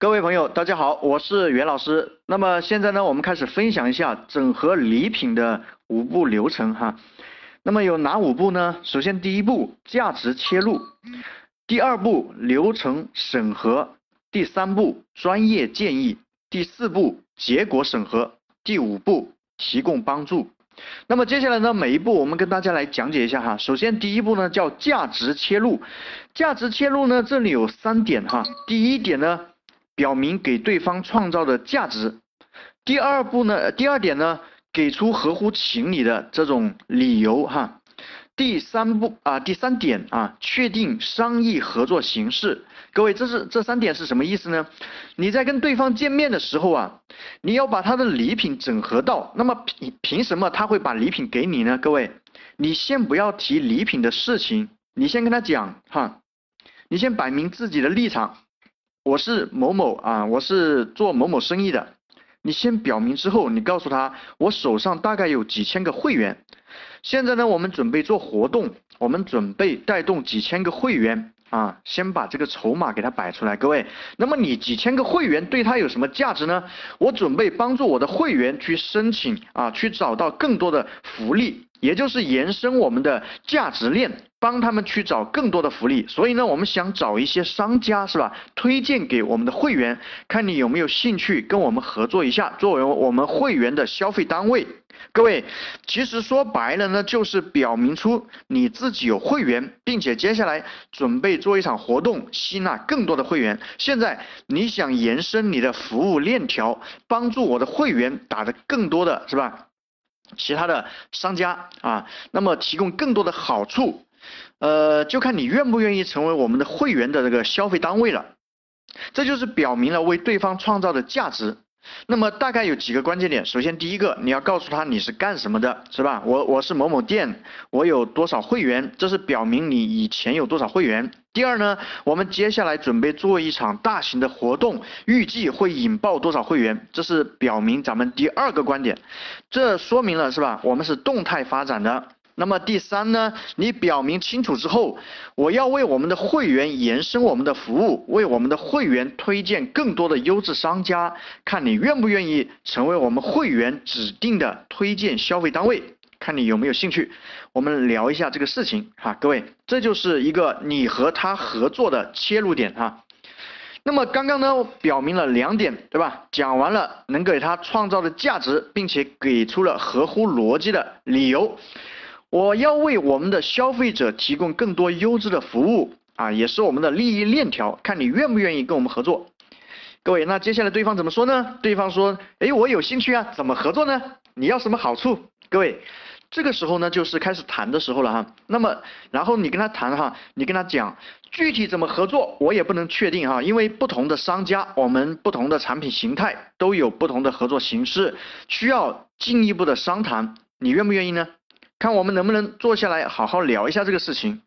各位朋友，大家好，我是袁老师。那么现在呢，我们开始分享一下整合礼品的五步流程哈。那么有哪五步呢？首先第一步价值切入，第二步流程审核，第三步专业建议，第四步结果审核，第五步提供帮助。那么接下来呢，每一步我们跟大家来讲解一下哈。首先第一步呢叫价值切入，价值切入呢这里有三点哈。第一点呢。表明给对方创造的价值。第二步呢，第二点呢，给出合乎情理的这种理由哈。第三步啊，第三点啊，确定商议合作形式。各位，这是这三点是什么意思呢？你在跟对方见面的时候啊，你要把他的礼品整合到。那么凭凭什么他会把礼品给你呢？各位，你先不要提礼品的事情，你先跟他讲哈，你先摆明自己的立场。我是某某啊，我是做某某生意的。你先表明之后，你告诉他，我手上大概有几千个会员。现在呢，我们准备做活动，我们准备带动几千个会员啊，先把这个筹码给他摆出来。各位，那么你几千个会员对他有什么价值呢？我准备帮助我的会员去申请啊，去找到更多的福利。也就是延伸我们的价值链，帮他们去找更多的福利。所以呢，我们想找一些商家，是吧？推荐给我们的会员，看你有没有兴趣跟我们合作一下，作为我们会员的消费单位。各位，其实说白了呢，就是表明出你自己有会员，并且接下来准备做一场活动，吸纳更多的会员。现在你想延伸你的服务链条，帮助我的会员打的更多的是吧？其他的商家啊，那么提供更多的好处，呃，就看你愿不愿意成为我们的会员的这个消费单位了。这就是表明了为对方创造的价值。那么大概有几个关键点，首先第一个，你要告诉他你是干什么的，是吧？我我是某某店，我有多少会员，这是表明你以前有多少会员。第二呢，我们接下来准备做一场大型的活动，预计会引爆多少会员，这是表明咱们第二个观点。这说明了是吧？我们是动态发展的。那么第三呢？你表明清楚之后，我要为我们的会员延伸我们的服务，为我们的会员推荐更多的优质商家，看你愿不愿意成为我们会员指定的推荐消费单位，看你有没有兴趣。我们聊一下这个事情哈，各位，这就是一个你和他合作的切入点哈。那么刚刚呢，表明了两点，对吧？讲完了能给他创造的价值，并且给出了合乎逻辑的理由。我要为我们的消费者提供更多优质的服务啊，也是我们的利益链条，看你愿不愿意跟我们合作。各位，那接下来对方怎么说呢？对方说，哎，我有兴趣啊，怎么合作呢？你要什么好处？各位，这个时候呢，就是开始谈的时候了哈。那么，然后你跟他谈哈，你跟他讲具体怎么合作，我也不能确定哈，因为不同的商家，我们不同的产品形态都有不同的合作形式，需要进一步的商谈，你愿不愿意呢？看我们能不能坐下来好好聊一下这个事情。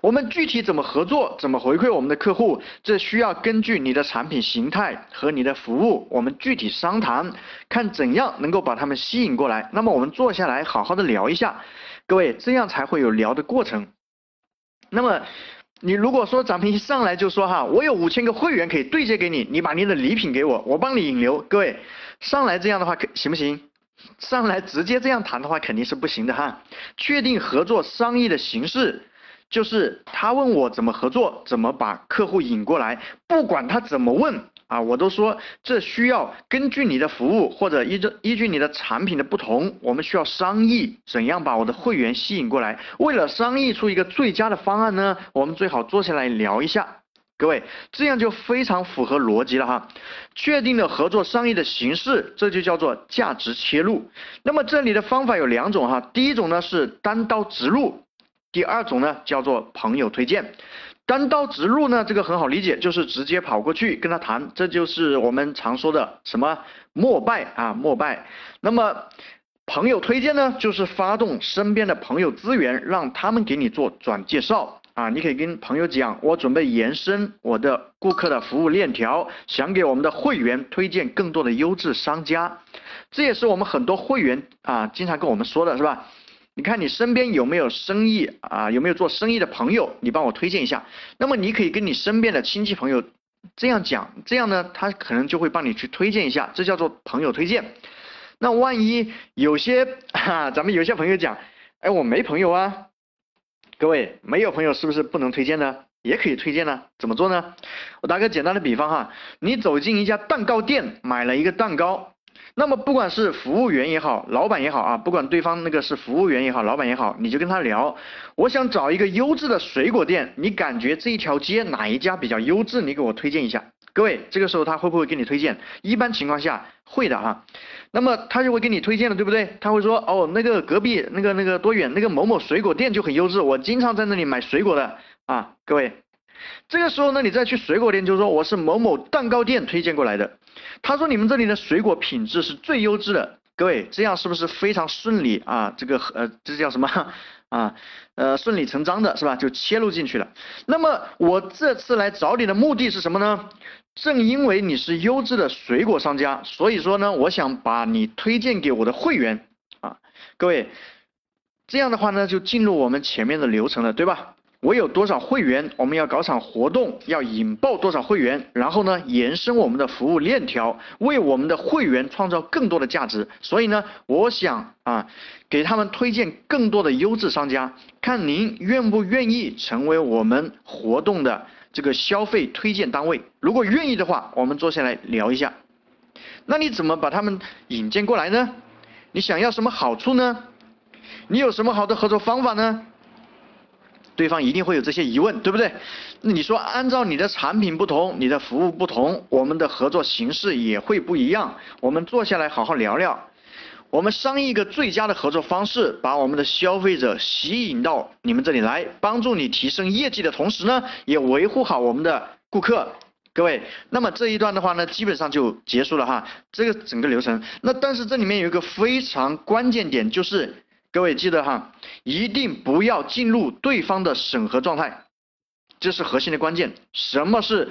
我们具体怎么合作，怎么回馈我们的客户，这需要根据你的产品形态和你的服务，我们具体商谈，看怎样能够把他们吸引过来。那么我们坐下来好好的聊一下，各位，这样才会有聊的过程。那么你如果说咱们一上来就说哈，我有五千个会员可以对接给你，你把你的礼品给我，我帮你引流。各位，上来这样的话可行不行？上来直接这样谈的话肯定是不行的哈。确定合作商议的形式，就是他问我怎么合作，怎么把客户引过来，不管他怎么问啊，我都说这需要根据你的服务或者依着依据你的产品的不同，我们需要商议怎样把我的会员吸引过来。为了商议出一个最佳的方案呢，我们最好坐下来聊一下。各位，这样就非常符合逻辑了哈。确定了合作商议的形式，这就叫做价值切入。那么这里的方法有两种哈，第一种呢是单刀直入，第二种呢叫做朋友推荐。单刀直入呢，这个很好理解，就是直接跑过去跟他谈，这就是我们常说的什么膜拜啊膜拜。那么朋友推荐呢，就是发动身边的朋友资源，让他们给你做转介绍。啊，你可以跟朋友讲，我准备延伸我的顾客的服务链条，想给我们的会员推荐更多的优质商家，这也是我们很多会员啊经常跟我们说的是吧？你看你身边有没有生意啊，有没有做生意的朋友，你帮我推荐一下。那么你可以跟你身边的亲戚朋友这样讲，这样呢，他可能就会帮你去推荐一下，这叫做朋友推荐。那万一有些 哈，咱们有些朋友讲，哎，我没朋友啊，各位没有朋友是不是不能推荐呢？也可以推荐呢？怎么做呢？我打个简单的比方哈，你走进一家蛋糕店，买了一个蛋糕。那么不管是服务员也好，老板也好啊，不管对方那个是服务员也好，老板也好，你就跟他聊，我想找一个优质的水果店，你感觉这一条街哪一家比较优质？你给我推荐一下。各位，这个时候他会不会给你推荐？一般情况下会的哈。那么他就会给你推荐了，对不对？他会说，哦，那个隔壁那个那个多远那个某某水果店就很优质，我经常在那里买水果的啊。各位，这个时候呢，你再去水果店就说我是某某蛋糕店推荐过来的。他说你们这里的水果品质是最优质的，各位这样是不是非常顺利啊？这个呃这叫什么啊？呃顺理成章的是吧？就切入进去了。那么我这次来找你的目的是什么呢？正因为你是优质的水果商家，所以说呢，我想把你推荐给我的会员啊，各位这样的话呢就进入我们前面的流程了，对吧？我有多少会员，我们要搞场活动，要引爆多少会员，然后呢，延伸我们的服务链条，为我们的会员创造更多的价值。所以呢，我想啊，给他们推荐更多的优质商家，看您愿不愿意成为我们活动的这个消费推荐单位。如果愿意的话，我们坐下来聊一下。那你怎么把他们引荐过来呢？你想要什么好处呢？你有什么好的合作方法呢？对方一定会有这些疑问，对不对？那你说按照你的产品不同，你的服务不同，我们的合作形式也会不一样。我们坐下来好好聊聊，我们商议一个最佳的合作方式，把我们的消费者吸引到你们这里来，帮助你提升业绩的同时呢，也维护好我们的顾客。各位，那么这一段的话呢，基本上就结束了哈，这个整个流程。那但是这里面有一个非常关键点，就是。各位记得哈，一定不要进入对方的审核状态，这是核心的关键。什么是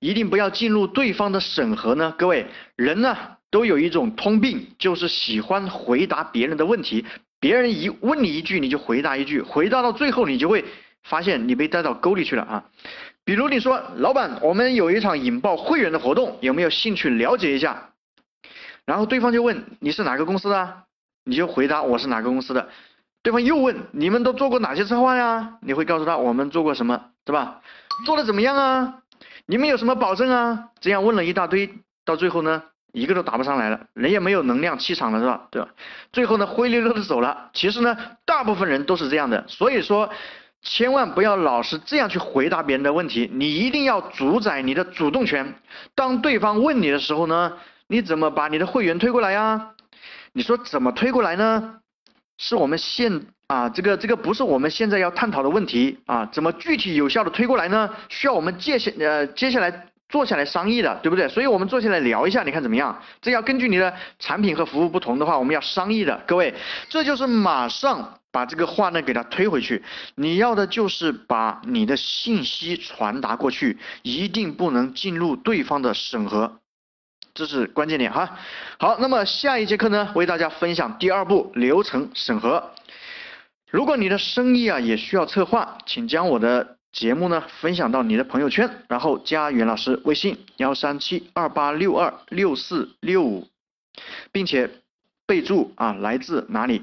一定不要进入对方的审核呢？各位，人呢都有一种通病，就是喜欢回答别人的问题。别人一问你一句，你就回答一句，回答到最后，你就会发现你被带到沟里去了啊。比如你说，老板，我们有一场引爆会员的活动，有没有兴趣了解一下？然后对方就问你是哪个公司的？你就回答我是哪个公司的，对方又问你们都做过哪些策划呀？你会告诉他我们做过什么，对吧？做的怎么样啊？你们有什么保证啊？这样问了一大堆，到最后呢，一个都答不上来了，人也没有能量气场了，是吧？对吧？最后呢，灰溜溜的走了。其实呢，大部分人都是这样的，所以说千万不要老是这样去回答别人的问题，你一定要主宰你的主动权。当对方问你的时候呢，你怎么把你的会员推过来呀？你说怎么推过来呢？是我们现啊，这个这个不是我们现在要探讨的问题啊，怎么具体有效的推过来呢？需要我们接下呃接下来坐下来商议的，对不对？所以我们坐下来聊一下，你看怎么样？这要根据你的产品和服务不同的话，我们要商议的。各位，这就是马上把这个话呢给他推回去。你要的就是把你的信息传达过去，一定不能进入对方的审核。这是关键点哈，好，那么下一节课呢，为大家分享第二步流程审核。如果你的生意啊也需要策划，请将我的节目呢分享到你的朋友圈，然后加袁老师微信幺三七二八六二六四六五，并且备注啊来自哪里。